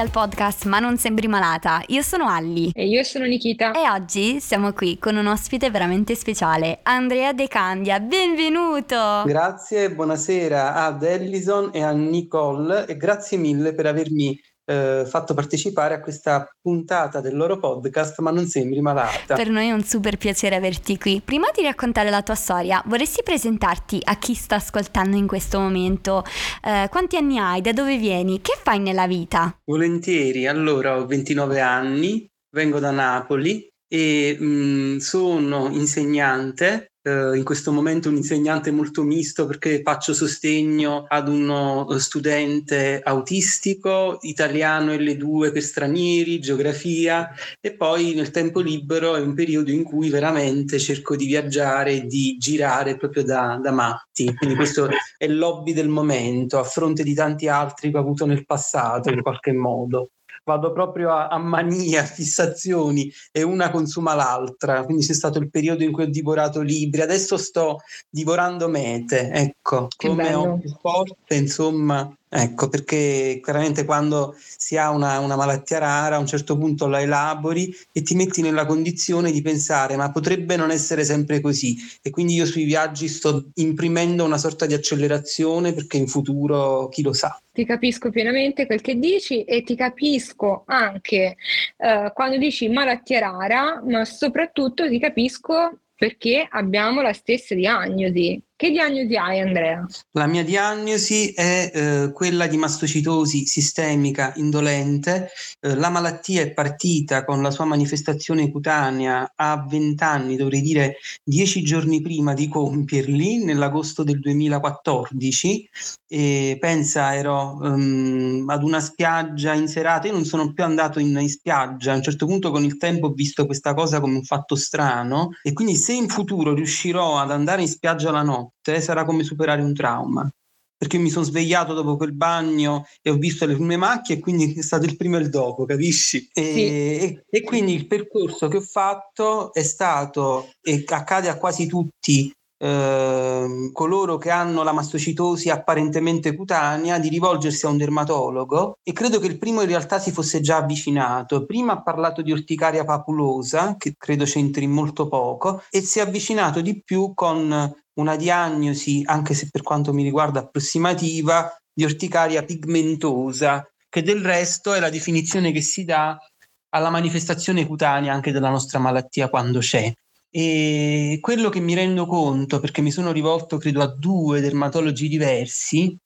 al podcast Ma non sembri malata. Io sono Alli. E io sono Nikita. E oggi siamo qui con un ospite veramente speciale, Andrea De Candia. Benvenuto! Grazie, buonasera ad Ellison e a Nicole e grazie mille per avermi eh, fatto partecipare a questa puntata del loro podcast, ma non sembri malata. Per noi è un super piacere averti qui. Prima di raccontare la tua storia, vorresti presentarti a chi sta ascoltando in questo momento? Eh, quanti anni hai? Da dove vieni? Che fai nella vita? Volentieri, allora ho 29 anni, vengo da Napoli e mh, sono insegnante Uh, in questo momento un insegnante molto misto perché faccio sostegno ad uno studente autistico, italiano L2 per stranieri, geografia e poi nel tempo libero è un periodo in cui veramente cerco di viaggiare e di girare proprio da, da matti. Quindi questo è il lobby del momento a fronte di tanti altri che ho avuto nel passato in qualche modo vado proprio a, a mania, fissazioni e una consuma l'altra. Quindi c'è stato il periodo in cui ho divorato libri, adesso sto divorando mete, ecco, come ho più forte, insomma, Ecco, perché chiaramente quando si ha una, una, malattia rara, a un certo punto la elabori e ti metti nella condizione di pensare, ma potrebbe non essere sempre così. E quindi io sui viaggi sto imprimendo una sorta di accelerazione perché in futuro chi lo sa. Ti capisco pienamente quel che dici e ti capisco anche eh, quando dici malattia rara, ma soprattutto ti capisco perché abbiamo la stessa diagnosi. Che diagnosi hai Andrea? La mia diagnosi è eh, quella di mastocitosi sistemica indolente. Eh, la malattia è partita con la sua manifestazione cutanea a 20 anni, dovrei dire 10 giorni prima di compierli, nell'agosto del 2014. E pensa, ero um, ad una spiaggia in serata, io non sono più andato in, in spiaggia, a un certo punto con il tempo ho visto questa cosa come un fatto strano e quindi se in futuro riuscirò ad andare in spiaggia la notte, sarà come superare un trauma. Perché mi sono svegliato dopo quel bagno e ho visto le prime macchie e quindi è stato il primo e il dopo, capisci? E, sì. e, e quindi il percorso che ho fatto è stato, e accade a quasi tutti Uh, coloro che hanno la mastocitosi apparentemente cutanea di rivolgersi a un dermatologo e credo che il primo in realtà si fosse già avvicinato. Prima ha parlato di orticaria papulosa, che credo c'entri molto poco, e si è avvicinato di più con una diagnosi, anche se per quanto mi riguarda approssimativa, di orticaria pigmentosa, che del resto è la definizione che si dà alla manifestazione cutanea anche della nostra malattia quando c'è. E quello che mi rendo conto, perché mi sono rivolto credo a due dermatologi diversi,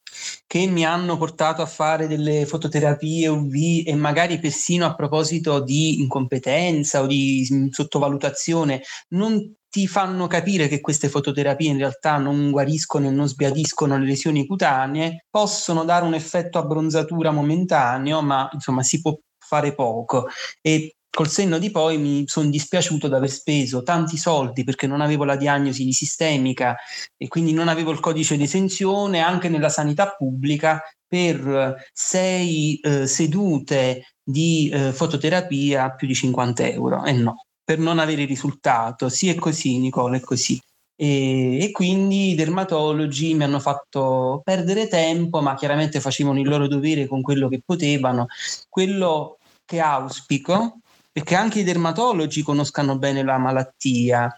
che mi hanno portato a fare delle fototerapie UV e magari persino a proposito di incompetenza o di sottovalutazione, non ti fanno capire che queste fototerapie in realtà non guariscono e non sbiadiscono le lesioni cutanee, possono dare un effetto abbronzatura momentaneo, ma insomma si può fare poco. E col senno di poi mi sono dispiaciuto di aver speso tanti soldi perché non avevo la diagnosi di sistemica e quindi non avevo il codice di esenzione anche nella sanità pubblica per sei eh, sedute di eh, fototerapia a più di 50 euro. E no, per non avere risultato. Sì, è così, Nicola, è così. E, e, quindi i dermatologi mi hanno fatto perdere tempo, ma chiaramente facevano il loro dovere con quello che potevano. Quello che auspico che anche i dermatologi conoscano bene la malattia,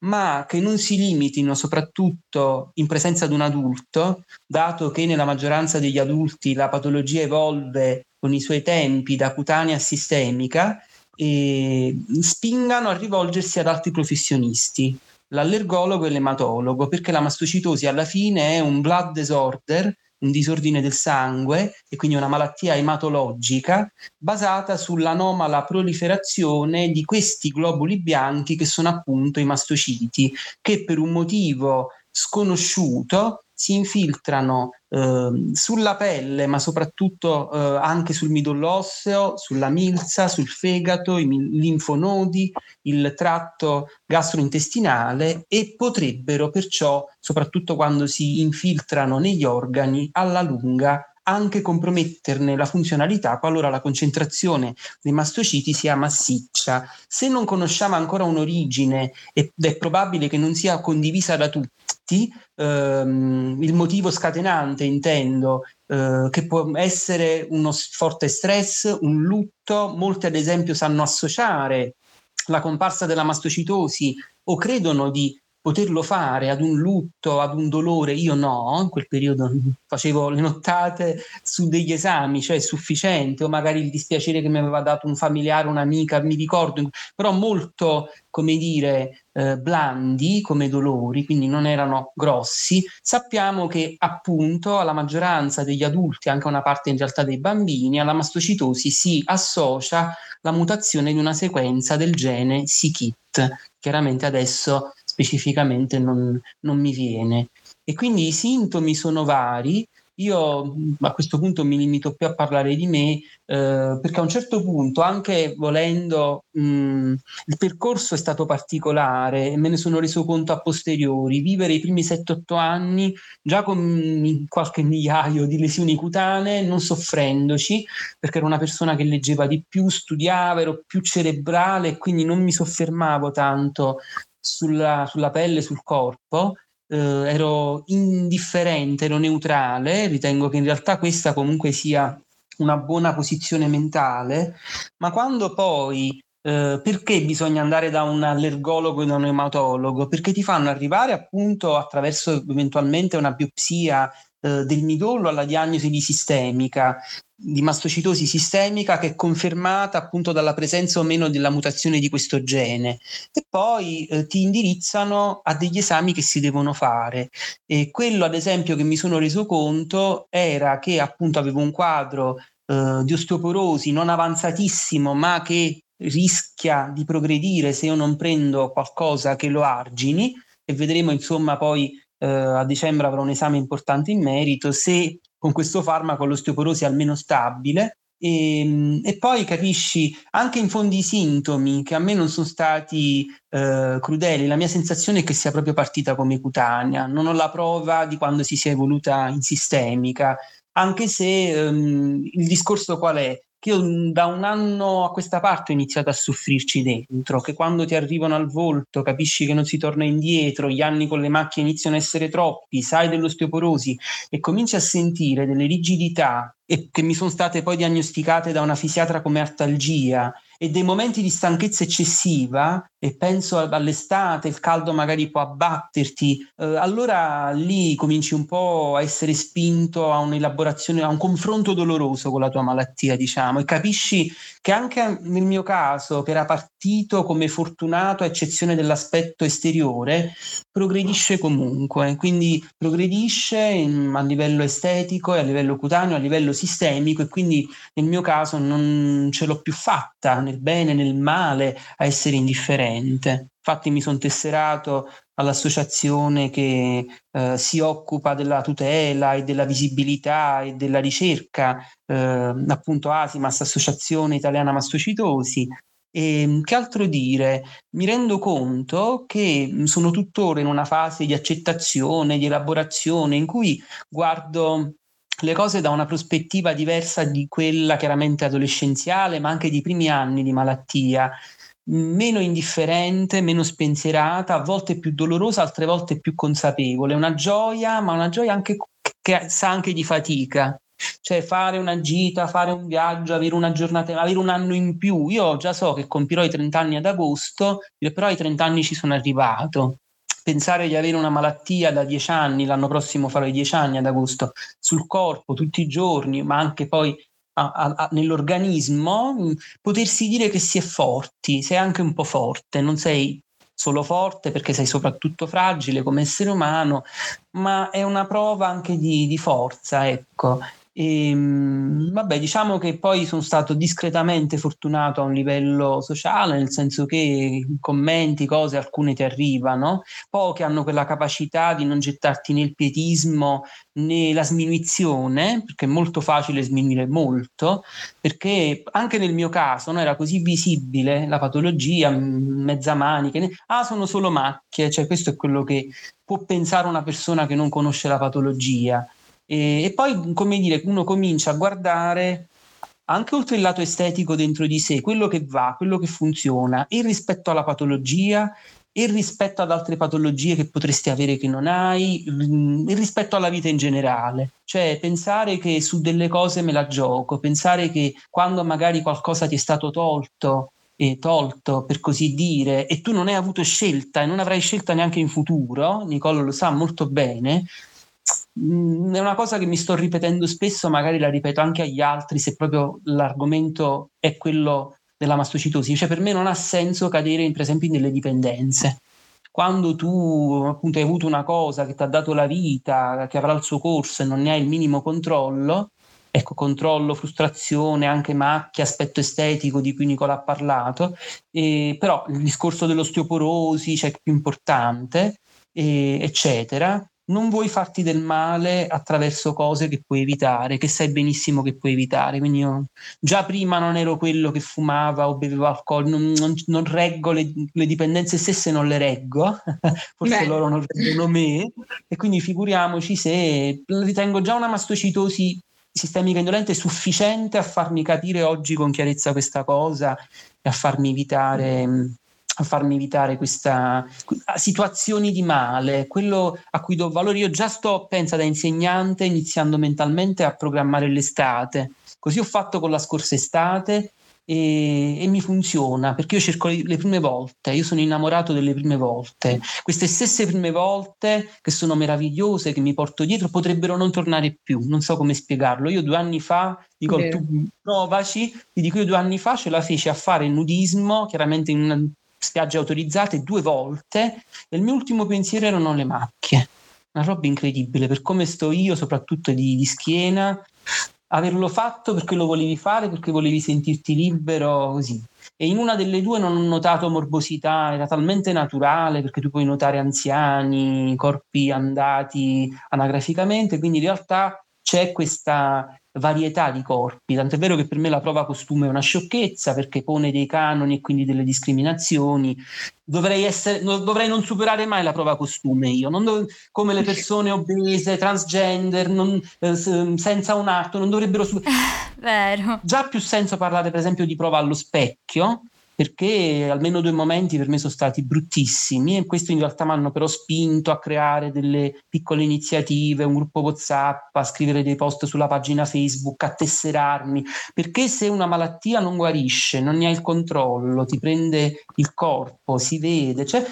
ma che non si limitino soprattutto in presenza di un adulto, dato che nella maggioranza degli adulti la patologia evolve con i suoi tempi da cutanea a sistemica, e spingano a rivolgersi ad altri professionisti, l'allergologo e l'ematologo, perché la mastocitosi alla fine è un blood disorder, un disordine del sangue e quindi una malattia ematologica basata sull'anomala proliferazione di questi globuli bianchi che sono appunto i mastociti, che per un motivo sconosciuto si infiltrano eh, sulla pelle, ma soprattutto eh, anche sul midollo osseo, sulla milza, sul fegato, i linfonodi, il tratto gastrointestinale e potrebbero perciò, soprattutto quando si infiltrano negli organi, alla lunga anche comprometterne la funzionalità qualora la concentrazione dei mastociti sia massiccia. Se non conosciamo ancora un'origine ed è probabile che non sia condivisa da tutti, ehm, il motivo scatenante, intendo, eh, che può essere uno forte stress, un lutto, molti ad esempio sanno associare la comparsa della mastocitosi o credono di poterlo fare ad un lutto, ad un dolore, io no, in quel periodo facevo le nottate su degli esami, cioè sufficiente, o magari il dispiacere che mi aveva dato un familiare, un'amica, mi ricordo, però molto, come dire, eh, blandi come dolori, quindi non erano grossi. Sappiamo che appunto alla maggioranza degli adulti, anche una parte in realtà dei bambini, alla mastocitosi si associa la mutazione di una sequenza del gene SIKIT. Chiaramente adesso specificamente non, non mi viene. E quindi i sintomi sono vari, io a questo punto mi limito più a parlare di me, eh, perché a un certo punto, anche volendo, mh, il percorso è stato particolare e me ne sono reso conto a posteriori. Vivere i primi 7-8 anni già con qualche migliaio di lesioni cutanee, non soffrendoci, perché ero una persona che leggeva di più, studiava, ero più cerebrale quindi non mi soffermavo tanto sulla, sulla pelle, sul corpo, eh, ero indifferente, ero neutrale, ritengo che in realtà questa comunque sia una buona posizione mentale, ma quando poi eh, perché bisogna andare da un allergologo e da un ematologo? Perché ti fanno arrivare appunto attraverso eventualmente una biopsia eh, del midollo alla diagnosi di sistemica, di mastocitosi sistemica che è confermata appunto dalla presenza o meno della mutazione di questo gene. E poi eh, ti indirizzano a degli esami che si devono fare. E quello ad esempio che mi sono reso conto era che appunto avevo un quadro eh, di osteoporosi non avanzatissimo ma che rischia di progredire se io non prendo qualcosa che lo argini. E vedremo insomma poi eh, a dicembre avrò un esame importante in merito, se con questo farmaco l'osteoporosi è almeno stabile. E, ehm, e, poi capisci anche in fondo i sintomi che a me non sono stati eh, crudeli, la mia sensazione è che sia proprio partita come cutanea, non ho la prova di quando si sia evoluta in sistemica, anche se ehm, il discorso qual è? Che io da un anno a questa parte ho iniziato a soffrirci dentro, che quando ti arrivano al volto capisci che non si torna indietro, gli anni con le macchie iniziano a essere troppi, sai dell'osteoporosi e cominci a sentire delle rigidità e che mi sono state poi diagnosticate da una fisiatra come artalgia e dei momenti di stanchezza eccessiva, e penso all'estate, il caldo magari può abbatterti, eh, allora lì cominci un po' a essere spinto a un'elaborazione, a un confronto doloroso con la tua malattia, diciamo, e capisci che anche nel mio caso, che era partito come fortunato a eccezione dell'aspetto esteriore, progredisce comunque, quindi progredisce in, a livello estetico a livello cutaneo, a livello sistemico e quindi nel mio caso non ce l'ho più fatta nel bene, nel male, a essere indifferente. Infatti mi sono tesserato all'associazione che eh, si occupa della tutela e della visibilità e della ricerca, eh, appunto ASIMAS, Associazione Italiana Mastocitosi. E che altro dire? Mi rendo conto che sono tuttora in una fase di accettazione, di elaborazione, in cui guardo le cose da una prospettiva diversa di quella chiaramente adolescenziale, ma anche di primi anni di malattia, meno indifferente, meno spensierata, a volte più dolorosa, altre volte più consapevole. Una gioia, ma una gioia anche che sa anche di fatica. Cioè fare una gita, fare un viaggio, avere una giornata, avere un anno in più. Io già so che compirò i 30 anni ad agosto, però ai 30 anni ci sono arrivato pensare di avere una malattia da dieci anni, l'anno prossimo farò i dieci anni ad agosto, sul corpo tutti i giorni, ma anche poi a, a, nell'organismo, mm, potersi dire che si è forti, sei anche un po' forte, non sei solo forte perché sei soprattutto fragile come essere umano, ma è una prova anche di, di forza, ecco. E, ehm, vabbè, diciamo che poi sono stato discretamente fortunato a un livello sociale, nel senso che commenti, cose, alcune ti arrivano, pochi hanno quella capacità di non gettarti né il pietismo né la sminuizione, perché è molto facile sminuire molto, perché anche nel mio caso no, era così visibile la patologia, mezza manica, ah sono solo macchie, cioè questo è quello che può pensare una persona che non conosce la patologia E, e poi, come dire, uno comincia a guardare anche oltre il lato estetico dentro di sé, quello che va, quello che funziona, e rispetto alla patologia, e rispetto ad altre patologie che potresti avere che non hai, mm, e rispetto alla vita in generale. Cioè pensare che su delle cose me la gioco, pensare che quando magari qualcosa ti è stato tolto, e tolto per così dire, e tu non hai avuto scelta e non avrai scelta neanche in futuro, Nicolo lo sa molto bene, mm, è una cosa che mi sto ripetendo spesso, magari la ripeto anche agli altri se proprio l'argomento è quello della mastocitosi, cioè per me non ha senso cadere in, per esempio nelle dipendenze. Quando tu appunto hai avuto una cosa che ti ha dato la vita, che avrà il suo corso e non ne hai il minimo controllo, ecco, controllo, frustrazione, anche macchia, aspetto estetico di cui Nicola ha parlato, e, però il discorso dell'osteoporosi c'è cioè, più importante, e, eccetera non vuoi farti del male attraverso cose che puoi evitare, che sai benissimo che puoi evitare. Quindi io già prima non ero quello che fumava o beveva alcol, non, non, non reggo le, le, dipendenze stesse, non le reggo, forse Beh. loro non reggono me, e quindi figuriamoci se ritengo già una mastocitosi sistemica indolente sufficiente a farmi capire oggi con chiarezza questa cosa e a farmi evitare a farmi evitare questa situazioni di male, quello a cui do valore. Io già sto, pensa, da insegnante, iniziando mentalmente a programmare l'estate. Così ho fatto con la scorsa estate e, e, mi funziona perché io cerco le, prime volte, io sono innamorato delle prime volte. Queste stesse prime volte che sono meravigliose, che mi porto dietro, potrebbero non tornare più. Non so come spiegarlo. Io due anni fa, dico Beh. tu provaci, ti dico io due anni fa ce la feci a fare nudismo, chiaramente in spiagge autorizzate due volte e il mio ultimo pensiero erano le macchie. Una roba incredibile per come sto io, soprattutto di, di schiena, averlo fatto perché lo volevi fare, perché volevi sentirti libero così. E in una delle due non ho notato morbosità, era talmente naturale perché tu puoi notare anziani, corpi andati anagraficamente, quindi in realtà c'è questa varietà di corpi, tant'è vero che per me la prova costume è una sciocchezza perché pone dei canoni e quindi delle discriminazioni. Dovrei, essere, no, dovrei non superare mai la prova costume io, dov- come le persone obese, transgender, non, eh, senza un atto, non dovrebbero superare. Vero. Già ha più senso parlare per esempio di prova allo specchio, perché almeno due momenti per me sono stati bruttissimi e questo in realtà mi hanno però spinto a creare delle piccole iniziative, un gruppo WhatsApp, a scrivere dei post sulla pagina Facebook, a tesserarmi, perché se una malattia non guarisce, non ne hai il controllo, ti prende il corpo, si vede, cioè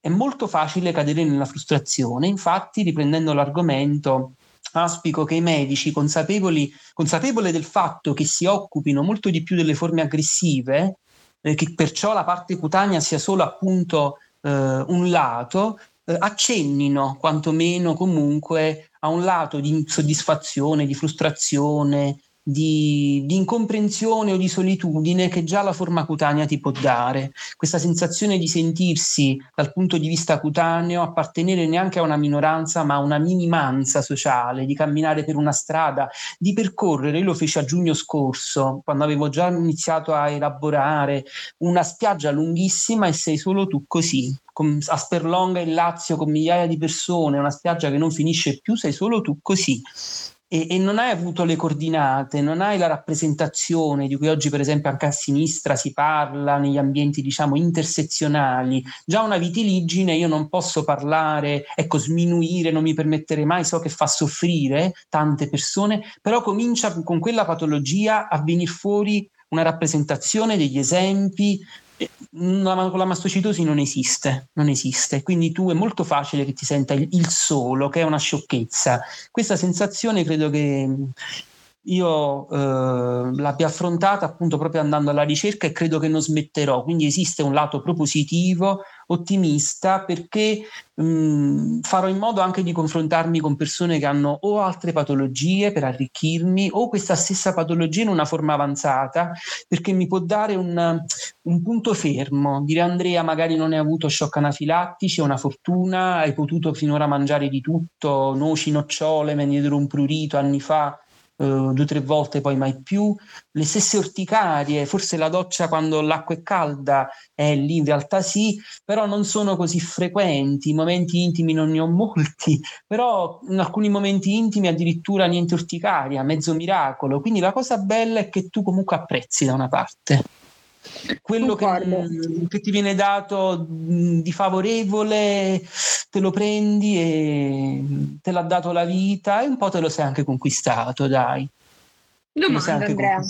è molto facile cadere nella frustrazione. Infatti, riprendendo l'argomento, auspico che i medici, consapevoli, consapevoli del fatto che si occupino molto di più delle forme aggressive, eh, che perciò la parte cutanea sia solo appunto eh, un lato, eh, accennino quantomeno comunque a un lato di insoddisfazione, di frustrazione, di, di, incomprensione o di solitudine che già la forma cutanea ti può dare. Questa sensazione di sentirsi dal punto di vista cutaneo appartenere neanche a una minoranza ma a una minimanza sociale, di camminare per una strada, di percorrere, io lo feci a giugno scorso, quando avevo già iniziato a elaborare una spiaggia lunghissima e sei solo tu così, a Sperlonga in Lazio con migliaia di persone, una spiaggia che non finisce più, sei solo tu così e, e, non hai avuto le coordinate, non hai la rappresentazione di cui oggi per esempio anche a sinistra si parla negli ambienti diciamo intersezionali, già una vitiligine io non posso parlare, ecco sminuire, non mi permetterei mai, so che fa soffrire tante persone, però comincia con quella patologia a venire fuori una rappresentazione degli esempi, la, la mastocitosi non esiste, non esiste, quindi tu è molto facile che ti senta il, il solo, che è una sciocchezza. Questa sensazione credo che io eh, l'abbia affrontata appunto proprio andando alla ricerca e credo che non smetterò. Quindi esiste un lato propositivo, ottimista, perché mh, farò in modo anche di confrontarmi con persone che hanno o altre patologie per arricchirmi o questa stessa patologia in una forma avanzata, perché mi può dare un, un punto fermo. Dire Andrea magari non hai avuto shock anafilattici, è una fortuna, hai potuto finora mangiare di tutto, noci, nocciole, me ne un prurito anni fa uh, due o tre volte, poi mai più. Le stesse orticarie, forse la doccia quando l'acqua è calda è lì, in realtà sì, però non sono così frequenti. I momenti intimi non ne ho molti, però in alcuni momenti intimi addirittura niente orticaria, mezzo miracolo. Quindi la cosa bella è che tu comunque apprezzi da una parte quello che, che, ti viene dato di favorevole te lo prendi e te l'ha dato la vita e un po' te lo sei anche conquistato, dai. Domanda Andrea,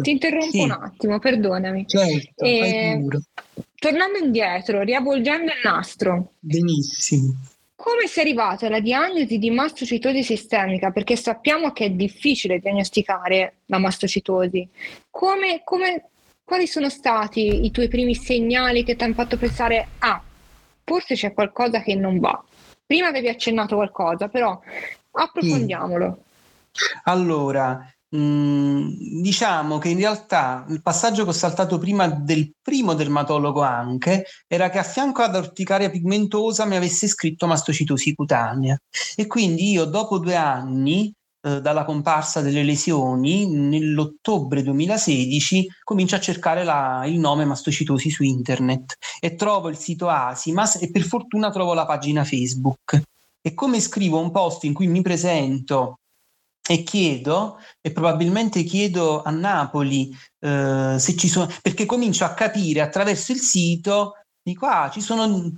ti interrompo sì. un attimo, perdonami. Certo, e... Tornando indietro, riavvolgendo il nastro. Benissimo. Come sei arrivato alla diagnosi di mastocitosi sistemica? Perché sappiamo che è difficile diagnosticare la mastocitosi. Come, come quali sono stati i tuoi primi segnali che ti hanno fatto pensare, ah, forse c'è qualcosa che non va? Prima avevi accennato qualcosa, però approfondiamolo. Allora, mh, mm, diciamo che in realtà il passaggio che ho saltato prima del primo dermatologo anche era che a fianco ad orticaria pigmentosa mi avesse scritto mastocitosi cutanea e quindi io dopo due anni eh, dalla comparsa delle lesioni, nell'ottobre 2016 comincio a cercare la, il nome mastocitosi su internet e trovo il sito Asimas e per fortuna trovo la pagina Facebook. E come scrivo un post in cui mi presento e chiedo, e probabilmente chiedo a Napoli eh, se ci sono, perché comincio a capire attraverso il sito, dico, ah, ci sono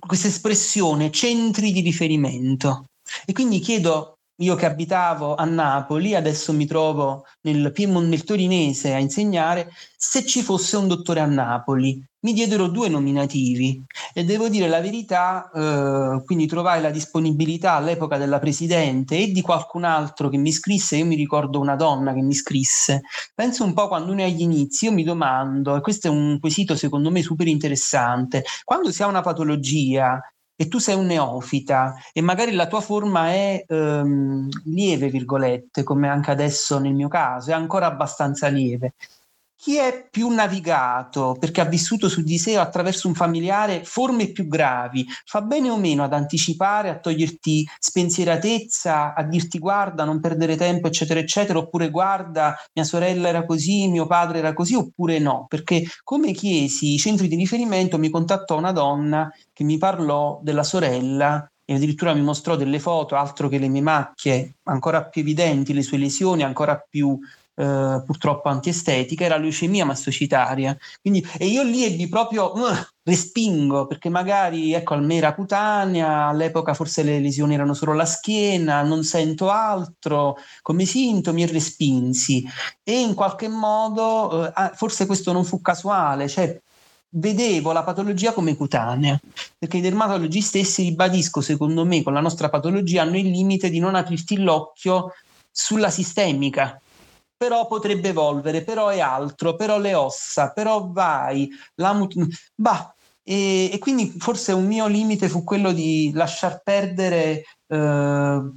questa espressione, centri di riferimento. E quindi chiedo io che abitavo a Napoli, adesso mi trovo nel, nel torinese a insegnare, se ci fosse un dottore a Napoli. Mi diedero due nominativi e devo dire la verità, eh, quindi trovai la disponibilità all'epoca della presidente e di qualcun altro che mi scrisse, io mi ricordo una donna che mi scrisse. Penso un po' quando uno è agli inizi, io mi domando, e questo è un quesito secondo me super interessante, quando si ha una patologia e tu sei un neofita e magari la tua forma è ehm, lieve, virgolette, come anche adesso nel mio caso, è ancora abbastanza lieve chi è più navigato? Perché ha vissuto su di sé o attraverso un familiare forme più gravi, fa bene o meno ad anticipare, a toglierti spensieratezza, a dirti guarda, non perdere tempo, eccetera, eccetera, oppure guarda, mia sorella era così, mio padre era così, oppure no, perché come chiesi i centri di riferimento mi contattò una donna che mi parlò della sorella e addirittura mi mostrò delle foto, altro che le mie macchie, ancora più evidenti, le sue lesioni ancora più eh, purtroppo antiestetica, era leucemia mastocitaria. Quindi, e io lì ebbi proprio uh, respingo perché magari ecco al me era cutanea, all'epoca forse le lesioni erano solo la schiena, non sento altro come sintomi e respinsi. E in qualche modo, eh, forse questo non fu casuale, cioè vedevo la patologia come cutanea, perché i dermatologi stessi, ribadisco, secondo me, con la nostra patologia hanno il limite di non aprirti l'occhio sulla sistemica, però potrebbe evolvere, però è altro, però le ossa, però vai, la mut- bah, e, e, quindi forse un mio limite fu quello di lasciar perdere eh,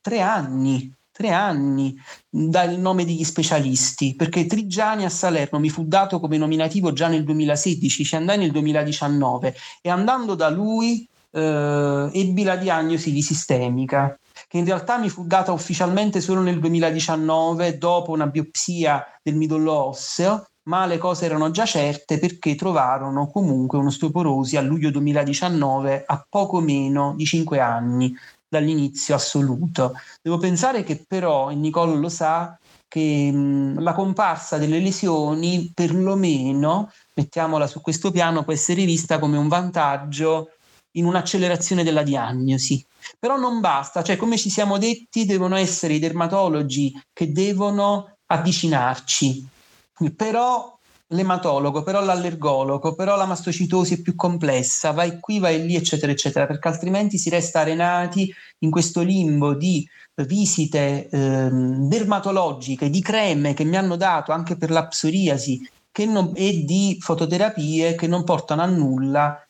tre anni, tre anni dal nome degli specialisti, perché Trigiani a Salerno mi fu dato come nominativo già nel 2016, ci andai nel 2019 e andando da lui eh, ebbi la diagnosi di sistemica che in realtà mi fu data ufficialmente solo nel 2019 dopo una biopsia del midollo osseo, ma le cose erano già certe perché trovarono comunque un'osteoporosi a luglio 2019 a poco meno di 5 anni dall'inizio assoluto. Devo pensare che però, e Nicolo lo sa, che la comparsa delle lesioni perlomeno, mettiamola su questo piano, può essere vista come un vantaggio in un'accelerazione della diagnosi. Però non basta, cioè come ci siamo detti, devono essere i dermatologi che devono avvicinarci. Però l'ematologo, però l'allergologo, però la mastocitosi è più complessa, vai qui, vai lì, eccetera, eccetera, perché altrimenti si resta arenati in questo limbo di visite ehm, dermatologiche, di creme che mi hanno dato anche per la psoriasi non, e di fototerapie che non portano a nulla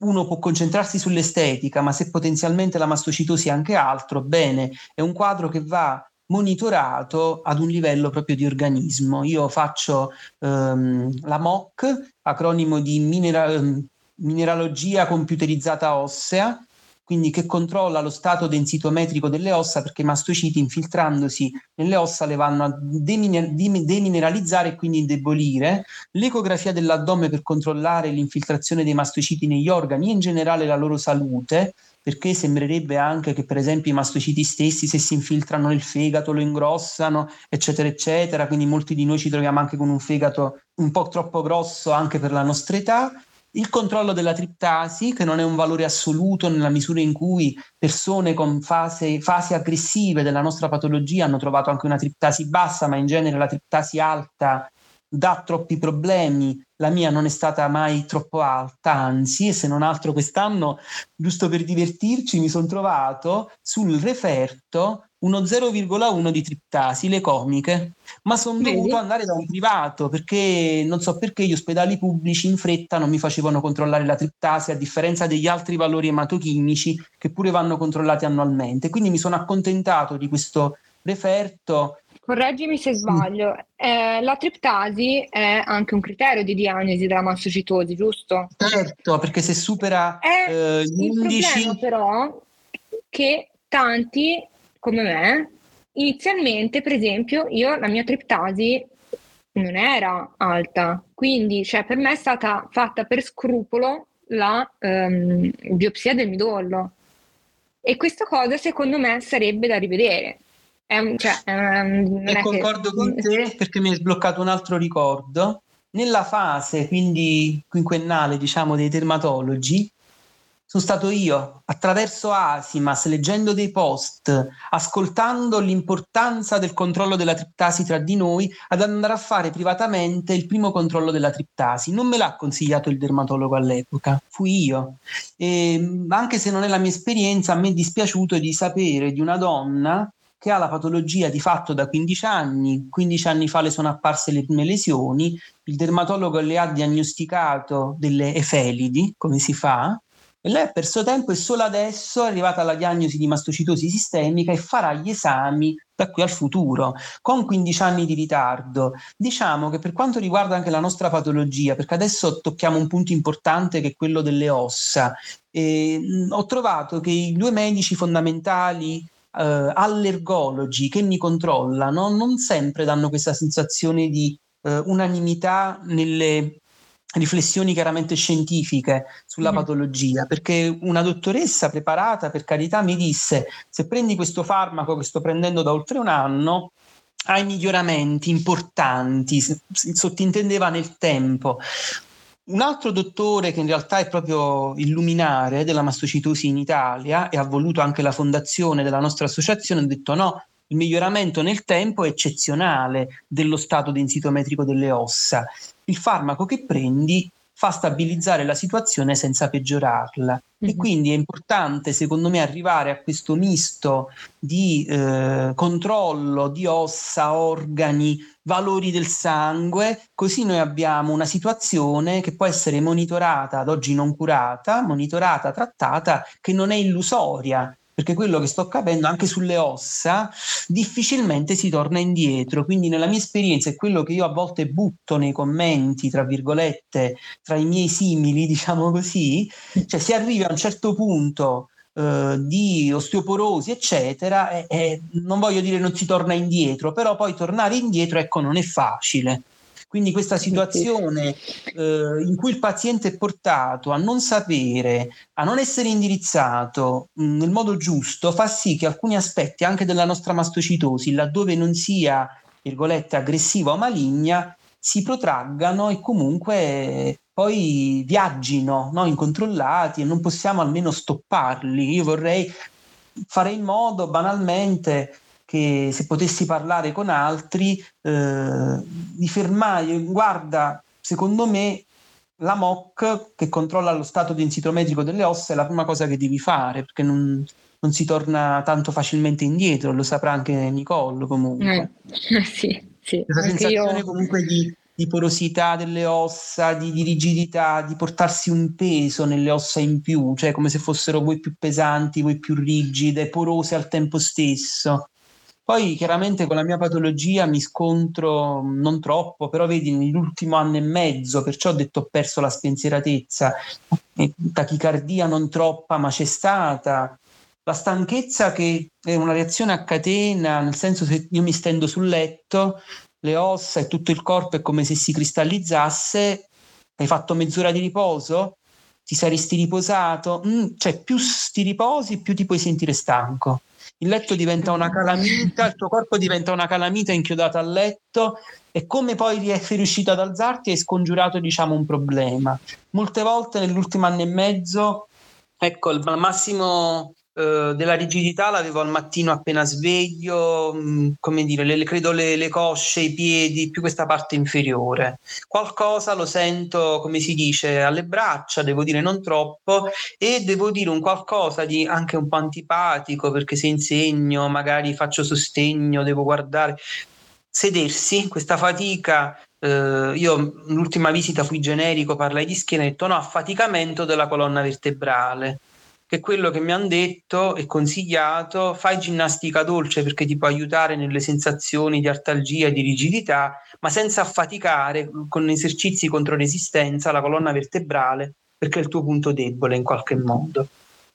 uno può concentrarsi sull'estetica, ma se potenzialmente la mastocitosi è anche altro, bene, è un quadro che va monitorato ad un livello proprio di organismo. Io faccio ehm, la MOC, acronimo di minera- mineralogia computerizzata ossea, quindi che controlla lo stato densitometrico delle ossa perché i mastociti infiltrandosi nelle ossa le vanno a deminer- demineralizzare e quindi indebolire, l'ecografia dell'addome per controllare l'infiltrazione dei mastociti negli organi e in generale la loro salute, perché sembrerebbe anche che per esempio i mastociti stessi se si infiltrano nel fegato lo ingrossano, eccetera, eccetera, quindi molti di noi ci troviamo anche con un fegato un po' troppo grosso anche per la nostra età il controllo della triptasi, che non è un valore assoluto nella misura in cui persone con fase, fasi aggressive della nostra patologia hanno trovato anche una triptasi bassa, ma in genere la triptasi alta dà troppi problemi. La mia non è stata mai troppo alta, anzi, e se non altro quest'anno, giusto per divertirci, mi sono trovato sul referto uno 0,1 di triptasi, le comiche, ma sono dovuto andare da un privato perché non so perché gli ospedali pubblici in fretta non mi facevano controllare la triptasi a differenza degli altri valori ematochimici che pure vanno controllati annualmente. Quindi mi sono accontentato di questo referto. Correggimi se sbaglio, eh, la triptasi è anche un criterio di diagnosi della mastocitosi, giusto? Certo, perché se supera è eh, gli il 11... problema però che tanti come me, inizialmente, per esempio, io la mia triptasi non era alta, quindi cioè, per me è stata fatta per scrupolo la um, biopsia del midollo. E questa cosa secondo me sarebbe da rivedere. È un, cioè, um, e concordo che... con te perché mi hai sbloccato un altro ricordo. Nella fase quindi quinquennale, diciamo, dei dermatologi, sono stato io, attraverso Asimas, leggendo dei post, ascoltando l'importanza del controllo della triptasi tra di noi, ad andare a fare privatamente il primo controllo della triptasi. Non me l'ha consigliato il dermatologo all'epoca, fui io. E, anche se non è la mia esperienza, a me è dispiaciuto di sapere di una donna che ha la patologia di fatto da 15 anni, 15 anni fa le sono apparse le prime lesioni, il dermatologo le ha diagnosticato delle efelidi, come si fa, e lei ha perso tempo e solo adesso è arrivata alla diagnosi di mastocitosi sistemica e farà gli esami da qui al futuro, con 15 anni di ritardo. Diciamo che per quanto riguarda anche la nostra patologia, perché adesso tocchiamo un punto importante che è quello delle ossa, eh, ho trovato che i due medici fondamentali eh, allergologi che mi controllano non sempre danno questa sensazione di eh, unanimità nelle riflessioni chiaramente scientifiche sulla mm. patologia, perché una dottoressa preparata, per carità, mi disse, se prendi questo farmaco che sto prendendo da oltre un anno, hai miglioramenti importanti, sottintendeva nel tempo. Un altro dottore che in realtà è proprio il luminare della mastocitosi in Italia e ha voluto anche la fondazione della nostra associazione ha detto no, il miglioramento nel tempo è eccezionale dello stato densitometrico delle ossa. Il farmaco che prendi fa stabilizzare la situazione senza peggiorarla. E quindi è importante, secondo me, arrivare a questo misto di eh, controllo di ossa, organi, valori del sangue, così noi abbiamo una situazione che può essere monitorata, ad oggi non curata, monitorata, trattata, che non è illusoria, perché quello che sto capendo anche sulle ossa difficilmente si torna indietro. Quindi nella mia esperienza è quello che io a volte butto nei commenti, tra virgolette, tra i miei simili, diciamo così, cioè si arriva a un certo punto Uh, di osteoporosi, eccetera, e, e, non voglio dire non si torna indietro, però poi tornare indietro, ecco, non è facile. Quindi questa situazione eh, in cui il paziente è portato a non sapere, a non essere indirizzato mh, mm, nel modo giusto, fa sì che alcuni aspetti anche della nostra mastocitosi, laddove non sia, virgolette, aggressiva o maligna, si protraggano e comunque poi viaggino no? incontrollati e non possiamo almeno stopparli. Io vorrei fare in modo banalmente che se potessi parlare con altri, eh, di fermare, guarda, secondo me la MOC che controlla lo stato densitometrico delle ossa è la prima cosa che devi fare, perché non, non si torna tanto facilmente indietro, lo saprà anche Nicole comunque. Eh, sì, sì. Questa sensazione io... comunque di, di, porosità delle ossa, di, di, rigidità, di portarsi un peso nelle ossa in più, cioè come se fossero voi più pesanti, voi più rigide, porose al tempo stesso. Poi chiaramente con la mia patologia mi scontro non troppo, però vedi nell'ultimo anno e mezzo, perciò ho detto ho perso la spensieratezza, tachicardia non troppa ma c'è stata, la stanchezza che è una reazione a catena, nel senso che io mi stendo sul letto, le ossa e tutto il corpo è come se si cristallizzasse, hai fatto mezz'ora di riposo, ti saresti riposato, mm, cioè più ti riposi più ti puoi sentire stanco. Il letto diventa una calamita, il tuo corpo diventa una calamita inchiodata al letto e come poi sei riuscito ad alzarti hai scongiurato diciamo un problema. Molte volte nell'ultimo anno e mezzo, ecco, il massimo eh, della rigidità l'avevo al mattino appena sveglio, mm, come dire, le, credo le, le, cosce, i piedi, più questa parte inferiore. Qualcosa lo sento, come si dice, alle braccia, devo dire non troppo, e devo dire un qualcosa di anche un po' antipatico, perché se insegno, magari faccio sostegno, devo guardare. Sedersi, questa fatica Uh, io l'ultima visita fui generico, parlai di schiena e ho detto no, affaticamento della colonna vertebrale che quello che mi hanno detto e consigliato, fai ginnastica dolce perché ti può aiutare nelle sensazioni di artalgia e di rigidità, ma senza affaticare con esercizi contro resistenza la colonna vertebrale perché è il tuo punto debole in qualche modo.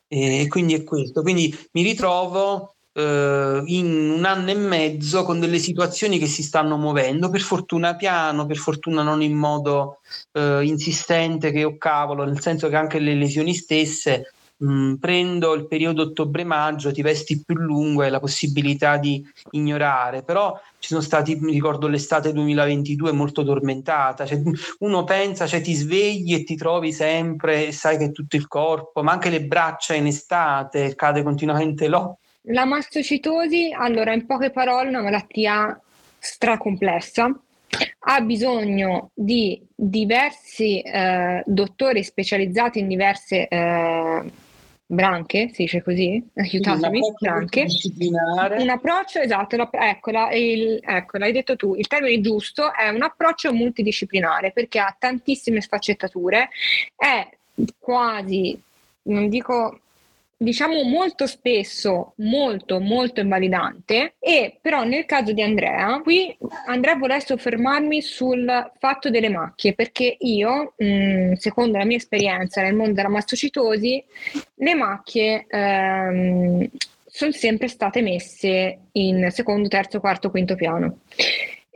E quindi è questo. Quindi mi ritrovo eh, in un anno e mezzo con delle situazioni che si stanno muovendo, per fortuna piano, per fortuna non in modo eh, insistente che oh cavolo, nel senso che anche le lesioni stesse mh, mm, prendo il periodo ottobre-maggio, ti vesti più lungo e la possibilità di ignorare, però ci sono stati, mi ricordo l'estate 2022 molto tormentata, cioè, uno pensa, cioè ti svegli e ti trovi sempre, sai che tutto il corpo, ma anche le braccia in estate, cade continuamente l'occhio. La mastocitosi, allora in poche parole, è una malattia stracomplessa ha bisogno di diversi eh, dottori specializzati in diverse eh, branche, si dice così? Aiutatemi, un branche. Un approccio, esatto, ecco, il, ecco, l'hai detto tu, il termine giusto è un approccio multidisciplinare perché ha tantissime sfaccettature, è quasi, non dico diciamo molto spesso molto molto invalidante e però nel caso di Andrea qui Andrea vuole soffermarmi sul fatto delle macchie perché io mh, mm, secondo la mia esperienza nel mondo della mastocitosi le macchie ehm, sono sempre state messe in secondo, terzo, quarto, quinto piano.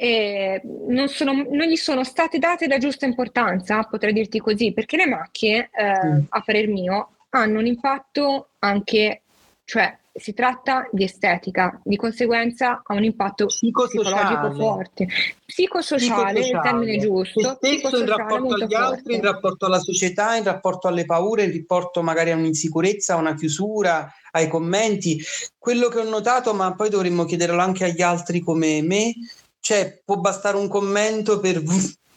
Non, sono, non gli sono state date la giusta importanza, potrei dirti così, perché le macchie, eh, a parer mio, hanno un impatto anche, cioè si tratta di estetica, di conseguenza ha un impatto psicologico forte. Psicosociale, è il termine giusto. In rapporto agli altri, in rapporto alla società, in rapporto alle paure, in rapporto magari a un'insicurezza, a una chiusura, ai commenti. Quello che ho notato, ma poi dovremmo chiederlo anche agli altri come me, cioè può bastare un commento per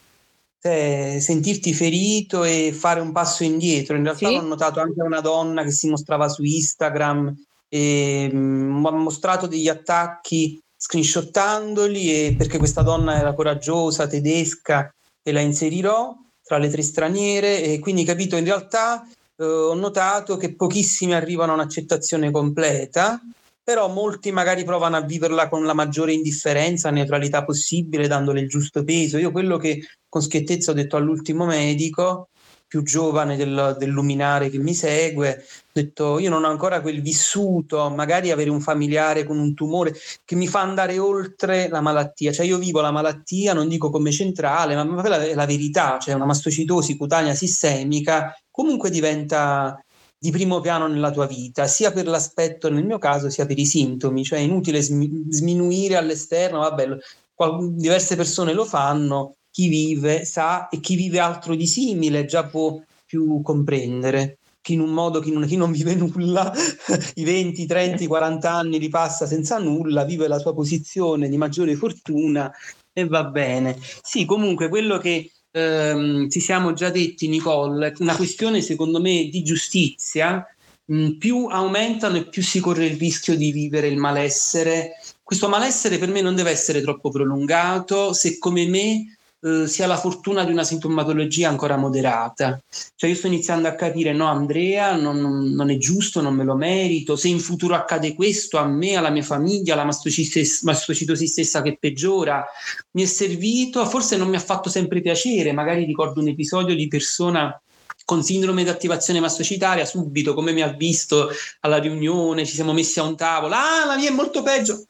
cioè, sentirti ferito e fare un passo indietro. In realtà sì. l'ho notato anche una donna che si mostrava su Instagram e mh, mm, ha mostrato degli attacchi screenshottandoli e perché questa donna era coraggiosa, tedesca e la inserirò tra le tre straniere e quindi capito in realtà eh, ho notato che pochissimi arrivano a un'accettazione completa però molti magari provano a viverla con la maggiore indifferenza, neutralità possibile, dandole il giusto peso. Io quello che con schiettezza ho detto all'ultimo medico, più giovane del, del luminare che mi segue, ho detto io non ho ancora quel vissuto, magari avere un familiare con un tumore che mi fa andare oltre la malattia, cioè io vivo la malattia, non dico come centrale, ma è la verità, cioè una mastocitosi cutanea sistemica comunque diventa di primo piano nella tua vita, sia per l'aspetto nel mio caso, sia per i sintomi, cioè è inutile sm- sminuire all'esterno, vabbè, qual- diverse persone lo fanno, chi vive sa e chi vive altro di simile già può più comprendere. Chi in un modo, chi non, chi non vive nulla, i 20, 30, 40 anni li passa senza nulla, vive la sua posizione di maggiore fortuna e va bene. Sì, comunque quello che ehm, ci siamo già detti, Nicole, una questione secondo me di giustizia, mh, più aumentano e più si corre il rischio di vivere il malessere. Questo malessere per me non deve essere troppo prolungato, se come me eh, si ha la fortuna di una sintomatologia ancora moderata. Cioè io sto iniziando a capire, no Andrea, non, non, è giusto, non me lo merito, se in futuro accade questo a me, alla mia famiglia, alla mastocitosi stessa che peggiora, mi è servito, forse non mi ha fatto sempre piacere, magari ricordo un episodio di persona con sindrome di attivazione mastocitaria, subito come mi ha visto alla riunione, ci siamo messi a un tavolo, ah la mia è molto peggio,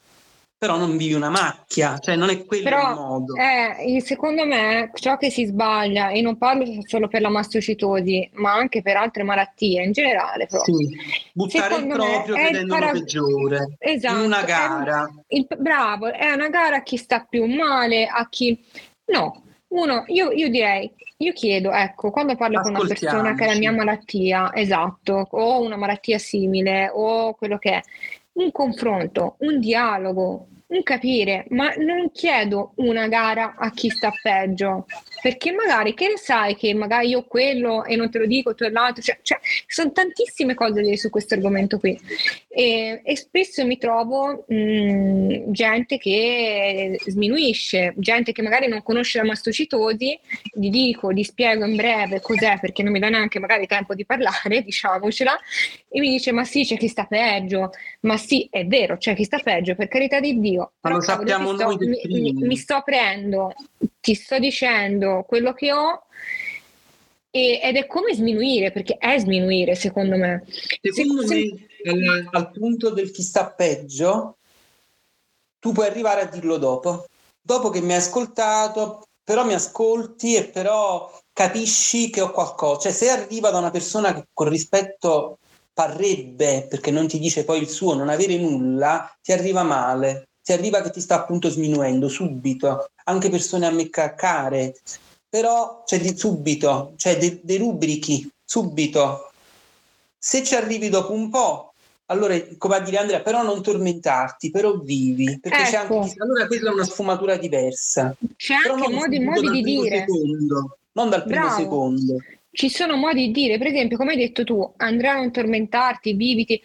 però non vivi una macchia, cioè non è quello però, il modo. Eh, secondo me ciò che si sbaglia, e non parlo solo per la mastocitosi, ma anche per altre malattie in generale, proprio. Sì. buttare il proprio vedendo para... peggiore esatto, in una gara. Il, bravo, è una gara a chi sta più male, a chi... No, uno, io, io direi, io chiedo, ecco, quando parlo con una persona che ha la mia malattia, esatto, o una malattia simile, o quello che è, un confronto, un dialogo, un capire, ma non chiedo una gara a chi sta peggio, perché magari che ne sai che magari io quello e non te lo dico, tu e l'altro, cioè, cioè sono tantissime cose su questo argomento qui e, e spesso mi trovo mh, mm, gente che sminuisce, gente che magari non conosce la mastocitosi, gli dico, gli spiego in breve cos'è perché non mi dà neanche magari tempo di parlare, diciamocela, e mi dice ma sì c'è chi sta peggio, ma sì è vero c'è chi sta peggio, per carità di Dio ma lo sappiamo sto, noi mi, mi, mi, sto aprendo, ti sto dicendo quello che ho ed è come sminuire, perché è sminuire secondo me. Secondo se, me. Al, al punto del chi sta peggio, tu puoi arrivare a dirlo dopo. Dopo che mi hai ascoltato, però mi ascolti e però capisci che ho qualcosa. Cioè, se arriva da una persona che con rispetto parrebbe, perché non ti dice poi il suo, non avere nulla, ti arriva male ti arriva che ti sta appunto sminuendo subito, anche persone a me care, però c'è di subito, cioè dei de rubrichi, subito. Se ci arrivi dopo un po', allora, come a dire Andrea, però non tormentarti, però vivi, perché ecco. c'è anche, ecco. allora quella è una sfumatura diversa. C'è però anche modi, modi di dire. Secondo, non dal primo Bravo. secondo. Ci sono modi di dire, per esempio, come hai detto tu, Andrea non tormentarti, viviti,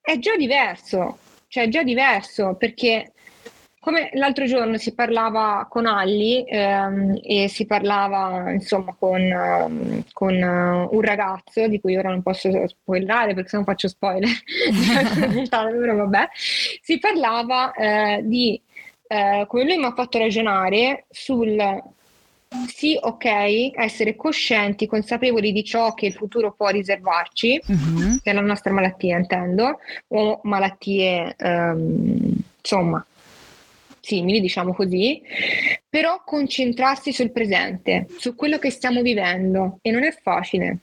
è già diverso, cioè è già diverso, perché come l'altro giorno si parlava con Alli ehm, e si parlava insomma con, um, con uh, un ragazzo di cui ora non posso spoilerare perché se non faccio spoiler però vabbè si parlava eh, di eh, come lui mi ha fatto ragionare sul sì, ok, essere coscienti, consapevoli di ciò che il futuro può riservarci, uh-huh. che è la nostra malattia intendo, o malattie ehm, insomma simili, diciamo così, però concentrarsi sul presente, su quello che stiamo vivendo. E non è facile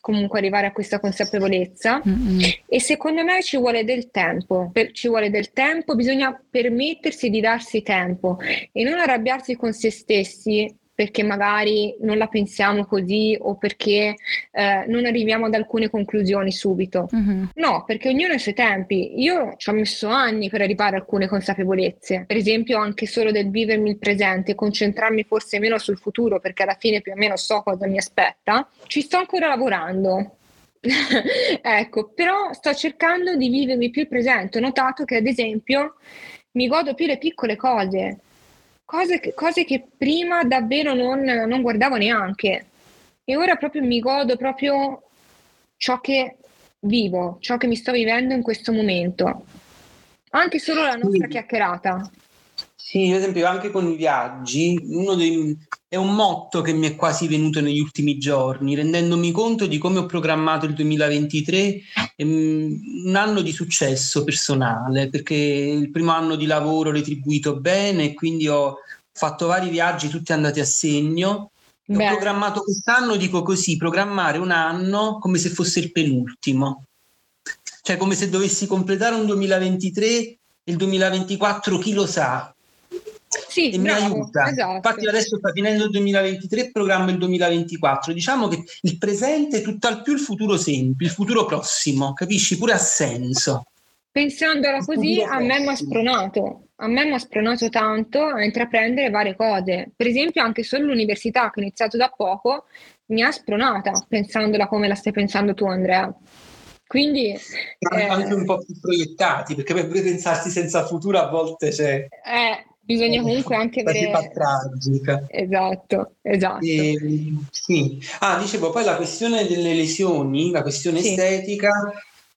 comunque arrivare a questa consapevolezza. Mm-hmm. e secondo me ci vuole del tempo, per, ci vuole del tempo, bisogna permettersi di darsi tempo e non arrabbiarsi con se stessi perché magari non la pensiamo così o perché eh, non arriviamo ad alcune conclusioni subito. Uh-huh. No, perché ognuno ha i suoi tempi. Io ci ho messo anni per arrivare a alcune consapevolezze, per esempio anche solo del vivermi il presente, concentrarmi forse meno sul futuro perché alla fine più o meno so cosa mi aspetta. Ci sto ancora lavorando. ecco, però sto cercando di vivermi più il presente. Ho notato che ad esempio mi godo più le piccole cose cose che, cose che prima davvero non, non guardavo neanche. E ora proprio mi godo proprio ciò che vivo, ciò che mi sto vivendo in questo momento. Anche solo la nostra sì. chiacchierata. Sì, ad esempio anche con i viaggi, dei, è un motto che mi è quasi venuto negli ultimi giorni, rendendomi conto di come ho programmato il 2023, ehm, un anno di successo personale, perché il primo anno di lavoro retribuito bene e quindi ho fatto vari viaggi tutti andati a segno. Ho programmato quest'anno, dico così, programmare un anno come se fosse il penultimo. Cioè come se dovessi completare un 2023 e il 2024 chi lo sa, sì, e bravo, mi aiuta. Esatto. Infatti adesso sta finendo il 2023 programma il 2024. Diciamo che il presente è tutt'al più il futuro sempre, il futuro prossimo, capisci? Pure ha senso. Pensandola così, a me mi ha spronato, a me mi ha spronato tanto a intraprendere varie cose. Per esempio, anche solo l'università che ho iniziato da poco mi ha spronata, pensandola come la stai pensando tu, Andrea. Quindi eh, anche un po' più proiettati, perché per pensarsi senza futuro a volte c'è. Eh, bisogna comunque anche avere... tragica. Esatto, esatto. E, sì. Ah, dicevo, poi la questione delle lesioni, la questione sì. estetica,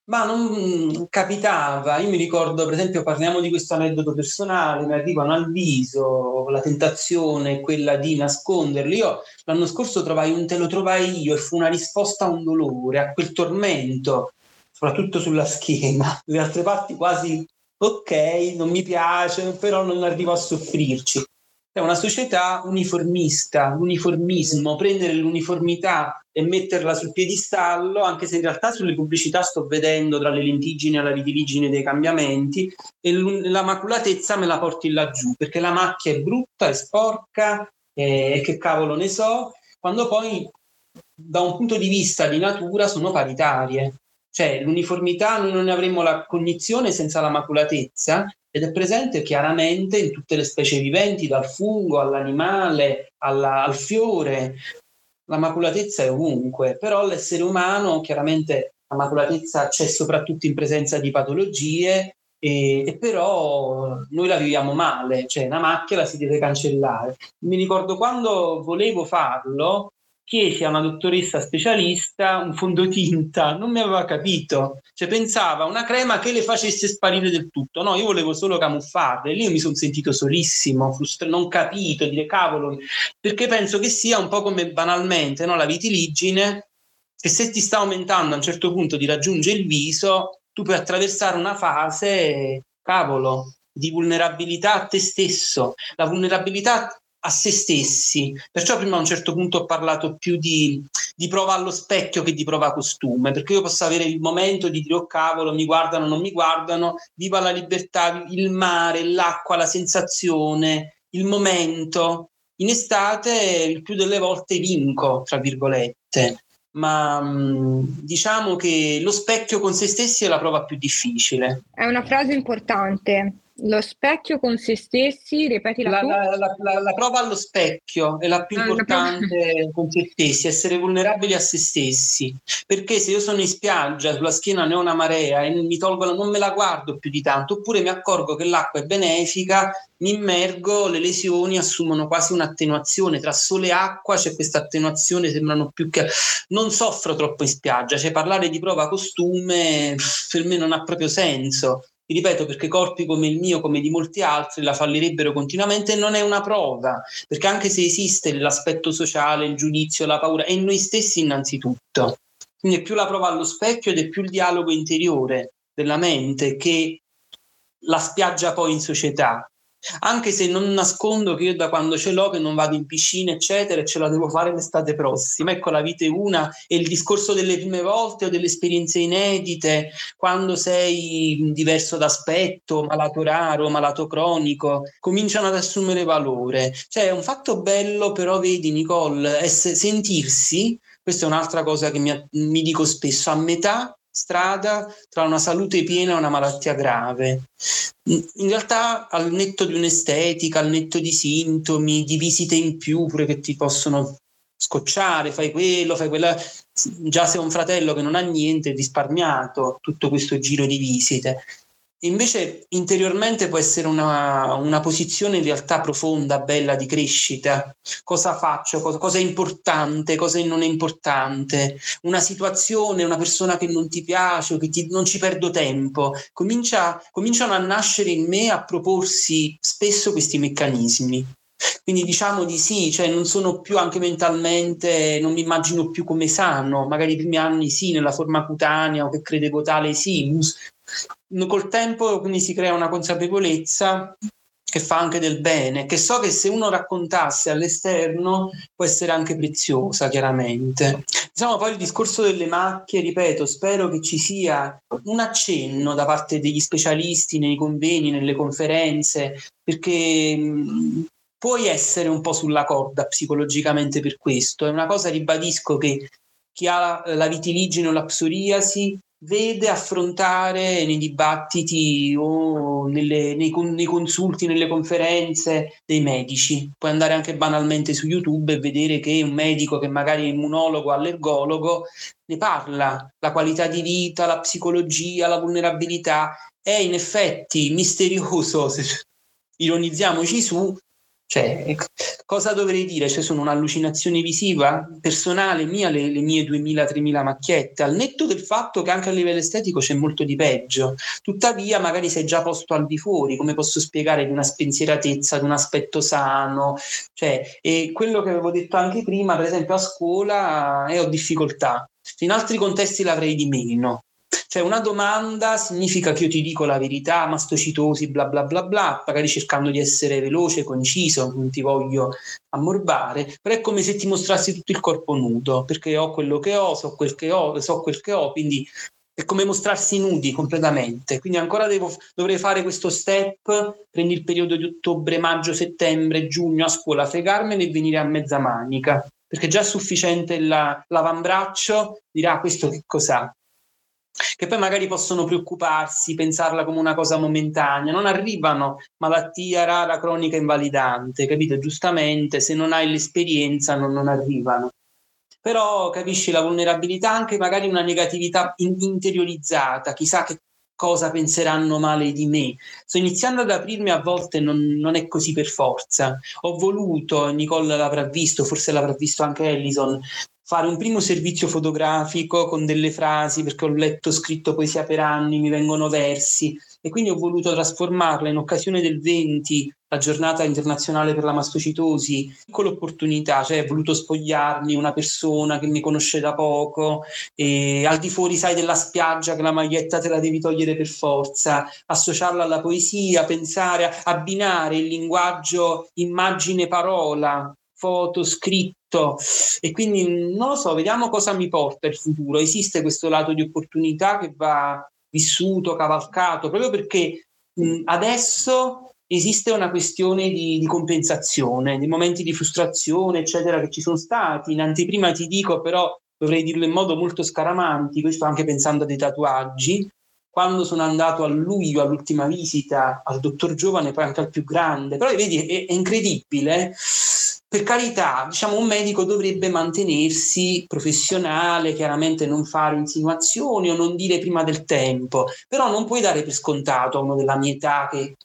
ma non capitava, io mi ricordo per esempio, parliamo di questo aneddoto personale, mi arrivano al viso, la tentazione quella di nasconderli. Io l'anno scorso trovai un te lo trovai io e fu una risposta a un dolore, a quel tormento, soprattutto sulla schiena, le altre parti quasi ok, non mi piace, però non arrivo a soffrirci. È una società uniformista, l'uniformismo, prendere l'uniformità e metterla sul piedistallo, anche se in realtà sulle pubblicità sto vedendo tra le lentiggini e la vitiligine dei cambiamenti, e la maculatezza me la porti laggiù, perché la macchia è brutta, è sporca, e che cavolo ne so, quando poi da un punto di vista di natura sono paritarie. Cioè l'uniformità noi non ne avremmo la cognizione senza la maculatezza ed è presente chiaramente in tutte le specie viventi, dal fungo all'animale, alla, al fiore. La maculatezza è ovunque, però l'essere umano chiaramente la maculatezza c'è soprattutto in presenza di patologie e, e, però noi la viviamo male, cioè una macchia la si deve cancellare. Mi ricordo quando volevo farlo, chiesi a una dottoressa specialista un fondotinta, non mi aveva capito, cioè pensava una crema che le facesse sparire del tutto, no, io volevo solo camuffarle, lì mi sono sentito solissimo, frustra- non capito, dire cavolo, perché penso che sia un po' come banalmente no, la vitiligine, che se ti sta aumentando a un certo punto di raggiungere il viso, tu puoi attraversare una fase, cavolo, di vulnerabilità a te stesso. La vulnerabilità a se stessi. Perciò prima a un certo punto ho parlato più di, di, prova allo specchio che di prova costume, perché io posso avere il momento di dire oh cavolo, mi guardano, non mi guardano, viva la libertà, il mare, l'acqua, la sensazione, il momento. In estate il più delle volte vinco, tra virgolette, ma diciamo che lo specchio con se stessi è la prova più difficile. È una frase importante lo specchio con se stessi, ripeti la, la, la, la, la prova allo specchio è la più ah, importante con se stessi, essere vulnerabili a se stessi. Perché se io sono in spiaggia, sulla schiena ne ho una marea e mi tolgo, non me la guardo più di tanto, oppure mi accorgo che l'acqua è benefica, mi immergo, le lesioni assumono quasi un'attenuazione. Tra sole e acqua c'è questa attenuazione, sembrano più che... Non soffro troppo in spiaggia, cioè parlare di prova costume per me non ha proprio senso ripeto, perché corpi come il mio, come di molti altri, la fallirebbero continuamente e non è una prova, perché anche se esiste l'aspetto sociale, il giudizio, la paura, è in noi stessi innanzitutto. Quindi è più la prova allo specchio ed è più il dialogo interiore della mente che la spiaggia poi in società anche se non nascondo che io da quando ce l'ho che non vado in piscina eccetera ce la devo fare l'estate prossima. Ecco la vita è una e il discorso delle prime volte o delle esperienze inedite quando sei diverso d'aspetto malato raro, malato cronico cominciano ad assumere valore. Cioè è un fatto bello però vedi Nicole sentirsi questa è un'altra cosa che mi, mi dico spesso a metà strada tra una salute piena e una malattia grave. In realtà, al netto di un'estetica, al netto di sintomi, di visite in più pure che ti possono scocciare, fai quello, fai quella. Già se un fratello che non ha niente, risparmiato tutto questo giro di visite. Invece interiormente può essere una, una, posizione in realtà profonda, bella di crescita. Cosa faccio? Cosa, cosa, è importante? Cosa non è importante? Una situazione, una persona che non ti piace che ti, non ci perdo tempo. Comincia, cominciano a nascere in me, a proporsi spesso questi meccanismi. Quindi diciamo di sì, cioè non sono più anche mentalmente, non mi immagino più come sano, magari i primi anni sì, nella forma cutanea o che credevo tale sì, col tempo quindi si crea una consapevolezza che fa anche del bene, che so che se uno raccontasse all'esterno può essere anche preziosa, chiaramente. Diciamo poi il discorso delle macchie, ripeto, spero che ci sia un accenno da parte degli specialisti nei convegni, nelle conferenze, perché puoi essere un po' sulla corda psicologicamente per questo. È una cosa, ribadisco, che chi ha la vitiligine o la psoriasi vede affrontare nei dibattiti o nelle, nei, nei, consulti, nelle conferenze dei medici. Puoi andare anche banalmente su YouTube e vedere che un medico che magari è immunologo, allergologo, ne parla, la qualità di vita, la psicologia, la vulnerabilità. È in effetti misterioso ironizziamoci su, cioè, cosa dovrei dire? Cioè, sono un'allucinazione visiva personale mia, le, le mie 2000-3000 macchiette, al netto del fatto che anche a livello estetico c'è molto di peggio. Tuttavia, magari sei già posto al di fuori, come posso spiegare di una spensieratezza, di un aspetto sano, cioè, e quello che avevo detto anche prima, per esempio a scuola, eh, ho difficoltà. In altri contesti l'avrei di meno. Cioè una domanda significa che io ti dico la verità, mastocitosi, bla bla bla bla, magari cercando di essere veloce, conciso, non ti voglio ammorbare, però è come se ti mostrassi tutto il corpo nudo, perché ho quello che ho, so quel che ho, so quel che ho, quindi è come mostrarsi nudi completamente. Quindi ancora devo, dovrei fare questo step, prendi il periodo di ottobre, maggio, settembre, giugno a scuola, fregarmene e venire a mezza manica, perché già è sufficiente la, l'avambraccio, dirà ah, questo che cos'ha che poi magari possono preoccuparsi, pensarla come una cosa momentanea, non arrivano malattia rara, cronica, invalidante, capite? Giustamente, se non hai l'esperienza non, non arrivano. Però capisci la vulnerabilità, anche magari una negatività in- interiorizzata, chissà che cosa penseranno male di me. Sto iniziando ad aprirmi a volte, non, non, è così per forza. Ho voluto, Nicole l'avrà visto, forse l'avrà visto anche Ellison, fare un primo servizio fotografico con delle frasi, perché ho letto scritto poesia per anni, mi vengono versi, e quindi ho voluto trasformarla in occasione del 20, la giornata internazionale per la mastocitosi, con l'opportunità, cioè ho voluto spogliarmi una persona che mi conosce da poco, e al di fuori, sai, della spiaggia che la maglietta te la devi togliere per forza, associarla alla poesia, pensare, abbinare il linguaggio immagine-parola, foto, scritto, e quindi non lo so, vediamo cosa mi porta il futuro. Esiste questo lato di opportunità che va vissuto, cavalcato, proprio perché mh, adesso esiste una questione di, di, compensazione, di momenti di frustrazione, eccetera, che ci sono stati. In anteprima ti dico, però dovrei dirlo in modo molto scaramantico, sto anche pensando a dei tatuaggi. Quando sono andato a luglio all'ultima visita al dottor giovane, poi anche al più grande, però vedi, è, è incredibile per carità, diciamo, un medico dovrebbe mantenersi professionale, chiaramente non fare insinuazioni o non dire prima del tempo, però non puoi dare per scontato a uno della mia età che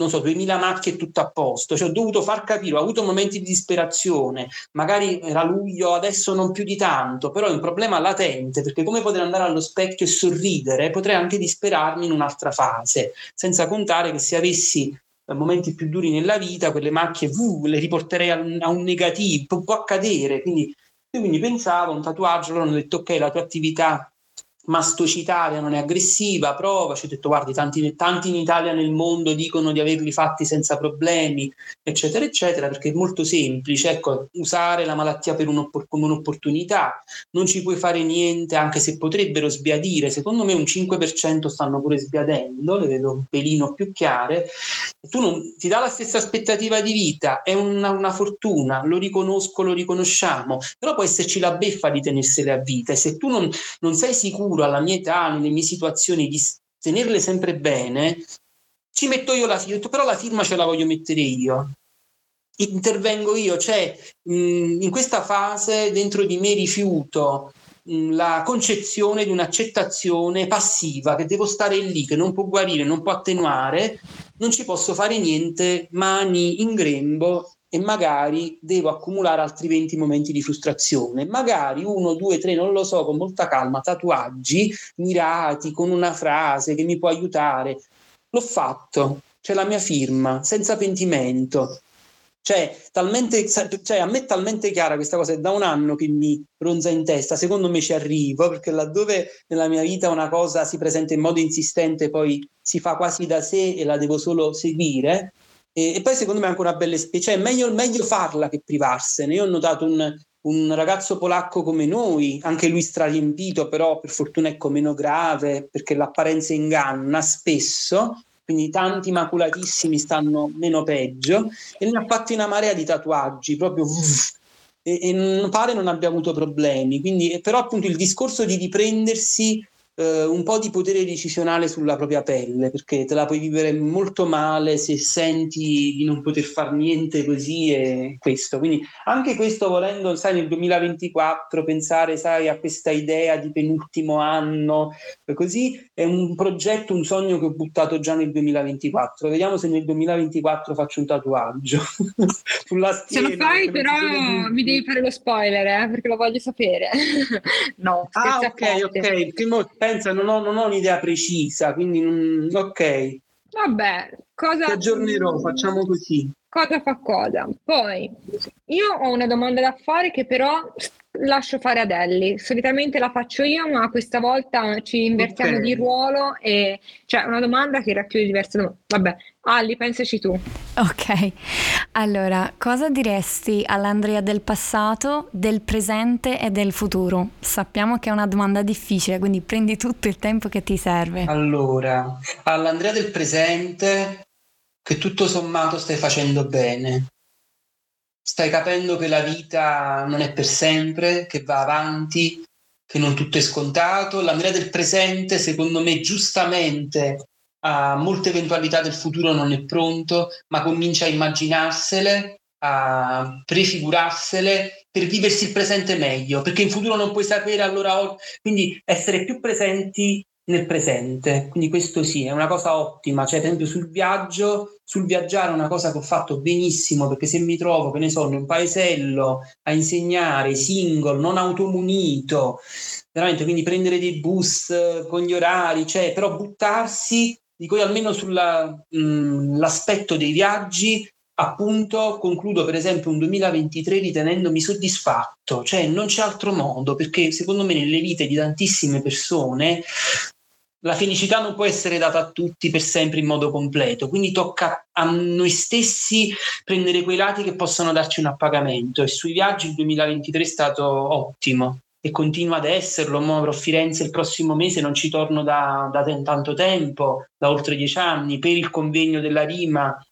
non so, 2000 macchie tutto a posto, cioè ho dovuto far capire, ho avuto momenti di disperazione, magari era luglio, adesso non più di tanto, però è un problema latente, perché come potrei andare allo specchio e sorridere, potrei anche disperarmi in un'altra fase, senza contare che se avessi momenti più duri nella vita, quelle macchie uh, le riporterei a, a un negativo, può, accadere. Quindi, quindi pensavo un tatuaggio, loro hanno detto ok, la tua attività mastocitaria non è aggressiva, prova, ci ho detto guardi, tanti, tanti, in Italia nel mondo dicono di averli fatti senza problemi, eccetera, eccetera, perché è molto semplice, ecco, usare la malattia un come un'opportunità, non ci puoi fare niente anche se potrebbero sbiadire, secondo me un 5% stanno pure sbiadendo, le vedo un pelino più chiare, tu non ti dà la stessa aspettativa di vita, è una, una fortuna, lo riconosco, lo riconosciamo, però può esserci la beffa di tenersele a vita e se tu non, non sei sicuro sicuro alla mia età, nelle mie situazioni, di tenerle sempre bene, ci metto io la firma, però la firma ce la voglio mettere io. Intervengo io, cioè mh, in questa fase dentro di me rifiuto mh, la concezione di un'accettazione passiva che devo stare lì, che non può guarire, non può attenuare, non ci posso fare niente, mani in grembo e magari devo accumulare altri 20 momenti di frustrazione, magari uno, due, tre, non lo so, con molta calma, tatuaggi mirati con una frase che mi può aiutare. L'ho fatto, c'è la mia firma, senza pentimento. Cioè, talmente, cioè, a me è talmente chiara questa cosa, è da un anno che mi ronza in testa, secondo me ci arrivo, perché laddove nella mia vita una cosa si presenta in modo insistente, poi si fa quasi da sé e la devo solo seguire, e, e poi secondo me è anche una bella esperienza, cioè è meglio, meglio, farla che privarsene. Io ho notato un, un ragazzo polacco come noi, anche lui strariempito, però per fortuna ecco meno grave, perché l'apparenza inganna spesso, quindi tanti maculatissimi stanno meno peggio, e ne ha fatti una marea di tatuaggi, proprio... Uff, e, e pare non abbia avuto problemi. Quindi, però appunto il discorso di riprendersi eh, un po' di potere decisionale sulla propria pelle, perché te la puoi vivere molto male se senti di non poter fare niente così e questo. Quindi anche questo volendo, sai, nel 2024 pensare, sai, a questa idea di penultimo anno, così è un progetto, un sogno che ho buttato già nel 2024. Vediamo se nel 2024 faccio un tatuaggio sulla schiena. Se lo fai però mi devi fare lo spoiler, eh, perché lo voglio sapere. no, ah, ok, ok. Primo, pensa, non ho, non ho, un'idea precisa, quindi non, ok. Vabbè, cosa... Ti aggiornerò, facciamo così. Cosa fa cosa. Poi, io ho una domanda da fare che però lascio fare ad Ellie. Solitamente la faccio io, ma questa volta ci invertiamo okay. di ruolo e c'è cioè, una domanda che racchiude diverse domande. Vabbè, Ali, pensaci tu. Ok, allora, cosa diresti all'Andrea del passato, del presente e del futuro? Sappiamo che è una domanda difficile, quindi prendi tutto il tempo che ti serve. Allora, all'Andrea del presente, che tutto sommato stai facendo bene stai capendo che la vita non è per sempre, che va avanti, che non tutto è scontato. L'Andrea del presente, secondo me, giustamente a molte eventualità del futuro non è pronto, ma comincia a immaginarsele, a prefigurarsele per viversi il presente meglio, perché in futuro non puoi sapere allora, quindi essere più presenti nel presente. Quindi questo sì, è una cosa ottima. Cioè, ad esempio, sul viaggio, sul viaggiare è una cosa che ho fatto benissimo, perché se mi trovo, che ne so, in un paesello a insegnare, single, non automunito, veramente, quindi prendere dei bus con gli orari, cioè, però buttarsi, dico io almeno sull'aspetto dei viaggi, appunto concludo per esempio un 2023 ritenendomi soddisfatto, cioè non c'è altro modo perché secondo me nelle vite di tantissime persone la felicità non può essere data a tutti per sempre in modo completo, quindi tocca a noi stessi prendere quei lati che possono darci un appagamento e sui viaggi il 2023 è stato ottimo e continua ad esserlo, mo avrò Firenze il prossimo mese, non ci torno da, da tanto tempo, da oltre dieci anni, per il convegno della Rima,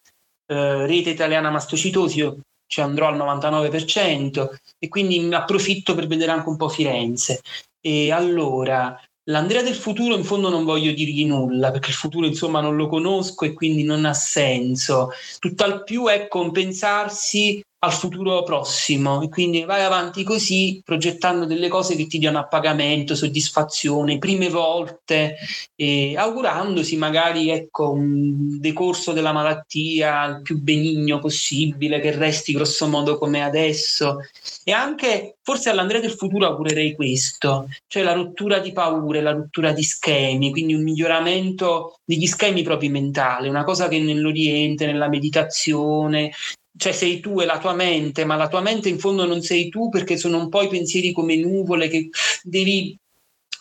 eh, rete italiana mastocitosi, io ci andrò al 99% e quindi approfitto per vedere anche un po' Firenze. E allora, L'Andrea del futuro in fondo non voglio dirgli nulla perché il futuro insomma non lo conosco e quindi non ha senso. Tutt'al più è compensarsi al futuro prossimo. E quindi vai avanti così progettando delle cose che ti diano appagamento, soddisfazione, prime volte e augurandosi magari ecco un decorso della malattia il più benigno possibile che resti grosso modo come adesso. E anche forse all'Andrea del futuro augurerei questo, cioè la rottura di paure, la rottura di schemi, quindi un miglioramento degli schemi propri mentali, una cosa che nell'Oriente, nella meditazione, cioè sei tu e la tua mente, ma la tua mente in fondo non sei tu perché sono un po' i pensieri come nuvole che devi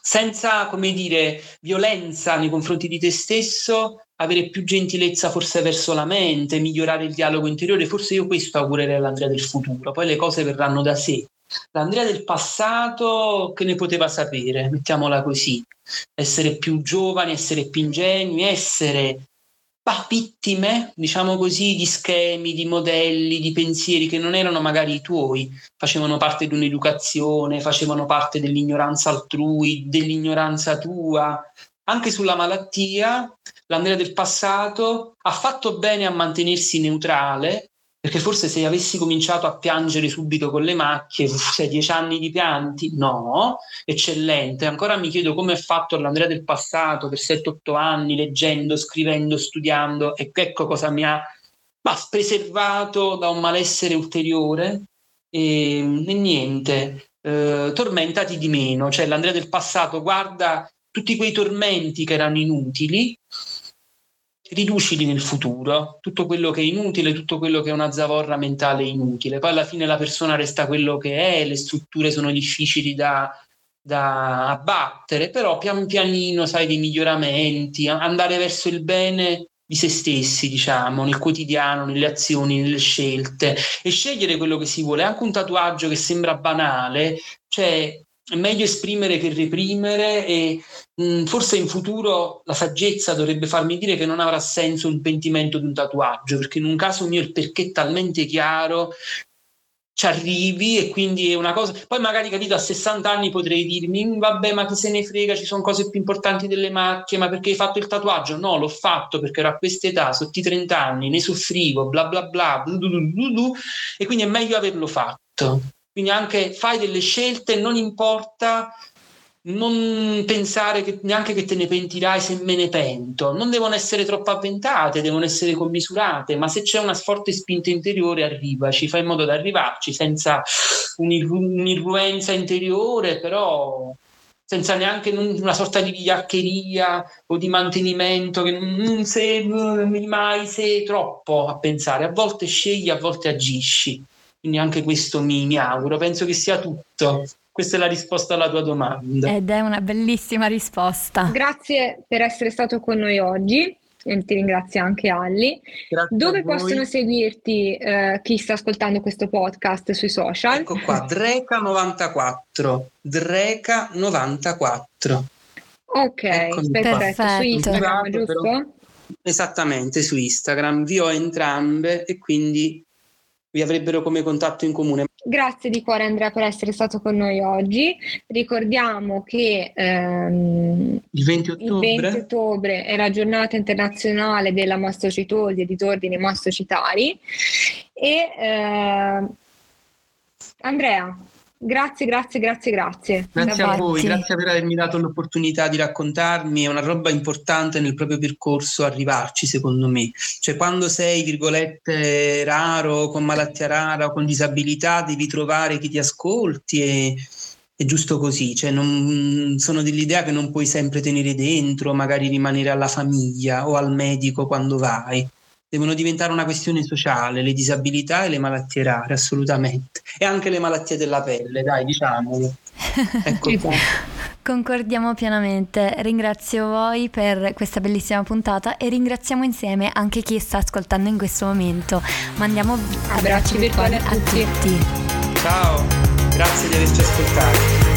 senza, come dire, violenza nei confronti di te stesso, avere più gentilezza forse verso la mente, migliorare il dialogo interiore, forse io questo augurerei all'Andrea del futuro, poi le cose verranno da sé. L'Andrea del passato che ne poteva sapere, mettiamola così, essere più giovani, essere più ingenui, essere bah, vittime, diciamo così, di schemi, di modelli, di pensieri che non erano magari i tuoi, facevano parte di un'educazione, facevano parte dell'ignoranza altrui, dell'ignoranza tua. Anche sulla malattia, l'Andrea del passato ha fatto bene a mantenersi neutrale, perché forse se avessi cominciato a piangere subito con le macchie, sei dieci anni di pianti? No, eccellente. Ancora mi chiedo come è fatto l'Andrea del passato per 7-8 anni, leggendo, scrivendo, studiando, e ecco cosa mi ha bah, preservato da un malessere ulteriore. E, e niente, eh, tormentati di meno, cioè l'Andrea del passato guarda tutti quei tormenti che erano inutili riducili nel futuro, tutto quello che è inutile, tutto quello che è una zavorra mentale inutile. Poi alla fine la persona resta quello che è, le strutture sono difficili da, da abbattere, però pian pianino, sai, dei miglioramenti, andare verso il bene di se stessi, diciamo, nel quotidiano, nelle azioni, nelle scelte e scegliere quello che si vuole. Anche un tatuaggio che sembra banale, cioè meglio esprimere che reprimere e mh, mm, forse in futuro la saggezza dovrebbe farmi dire che non avrà senso il pentimento di un tatuaggio, perché in un caso mio il perché è talmente chiaro ci arrivi e quindi è una cosa. Poi magari capito a 60 anni potrei dirmi mm, vabbè, ma chi se ne frega, ci sono cose più importanti delle macchie, ma perché hai fatto il tatuaggio? No, l'ho fatto perché ero a questa età, sotto i 30 anni, ne soffrivo, bla bla bla, blu, blu, blu, e quindi è meglio averlo fatto. Quindi anche fai delle scelte, non importa non pensare che, neanche che te ne pentirai se me ne pento, non devono essere troppo avventate, devono essere commisurate, ma se c'è una forte spinta interiore arrivaci, fai in modo di arrivarci senza un'irruenza interiore, però senza neanche una sorta di vigliaccheria o di mantenimento che non sei mai sei troppo a pensare, a volte scegli, a volte agisci. Quindi anche questo mi, mi auguro, penso che sia tutto. Questa è la risposta alla tua domanda. Ed è una bellissima risposta. Grazie per essere stato con noi oggi. E ti ringrazio anche Alli. Grazie Dove possono seguirti eh, chi sta ascoltando questo podcast sui social? Ecco qua, Dreca94. Dreca94. Ok, Eccomi perfetto. Su Instagram, esatto, giusto? Però, esattamente, su Instagram. Vi ho entrambe e quindi vi avrebbero come contatto in comune. Grazie di cuore Andrea per essere stato con noi oggi. Ricordiamo che ehm, il, 20 ottobre. il 20 ottobre è la giornata internazionale della mastocitosi e di ordini mastocitari. E eh, Andrea, Grazie, grazie, grazie, grazie. Grazie a voi, grazie per avermi dato l'opportunità di raccontarmi, è una roba importante nel proprio percorso arrivarci, secondo me. Cioè quando sei, virgolette, raro, con malattia rara o con disabilità, devi trovare chi ti ascolti e è giusto così, cioè non, sono dell'idea che non puoi sempre tenere dentro, magari rimanere alla famiglia o al medico quando vai devono diventare una questione sociale, le disabilità e le malattie rare, assolutamente. E anche le malattie della pelle, dai, diciamolo. Ecco. Concordiamo pienamente. Ringrazio voi per questa bellissima puntata e ringraziamo insieme anche chi sta ascoltando in questo momento. Mandiamo abbracci virtuali a tutti. Ciao, grazie di averci ascoltato.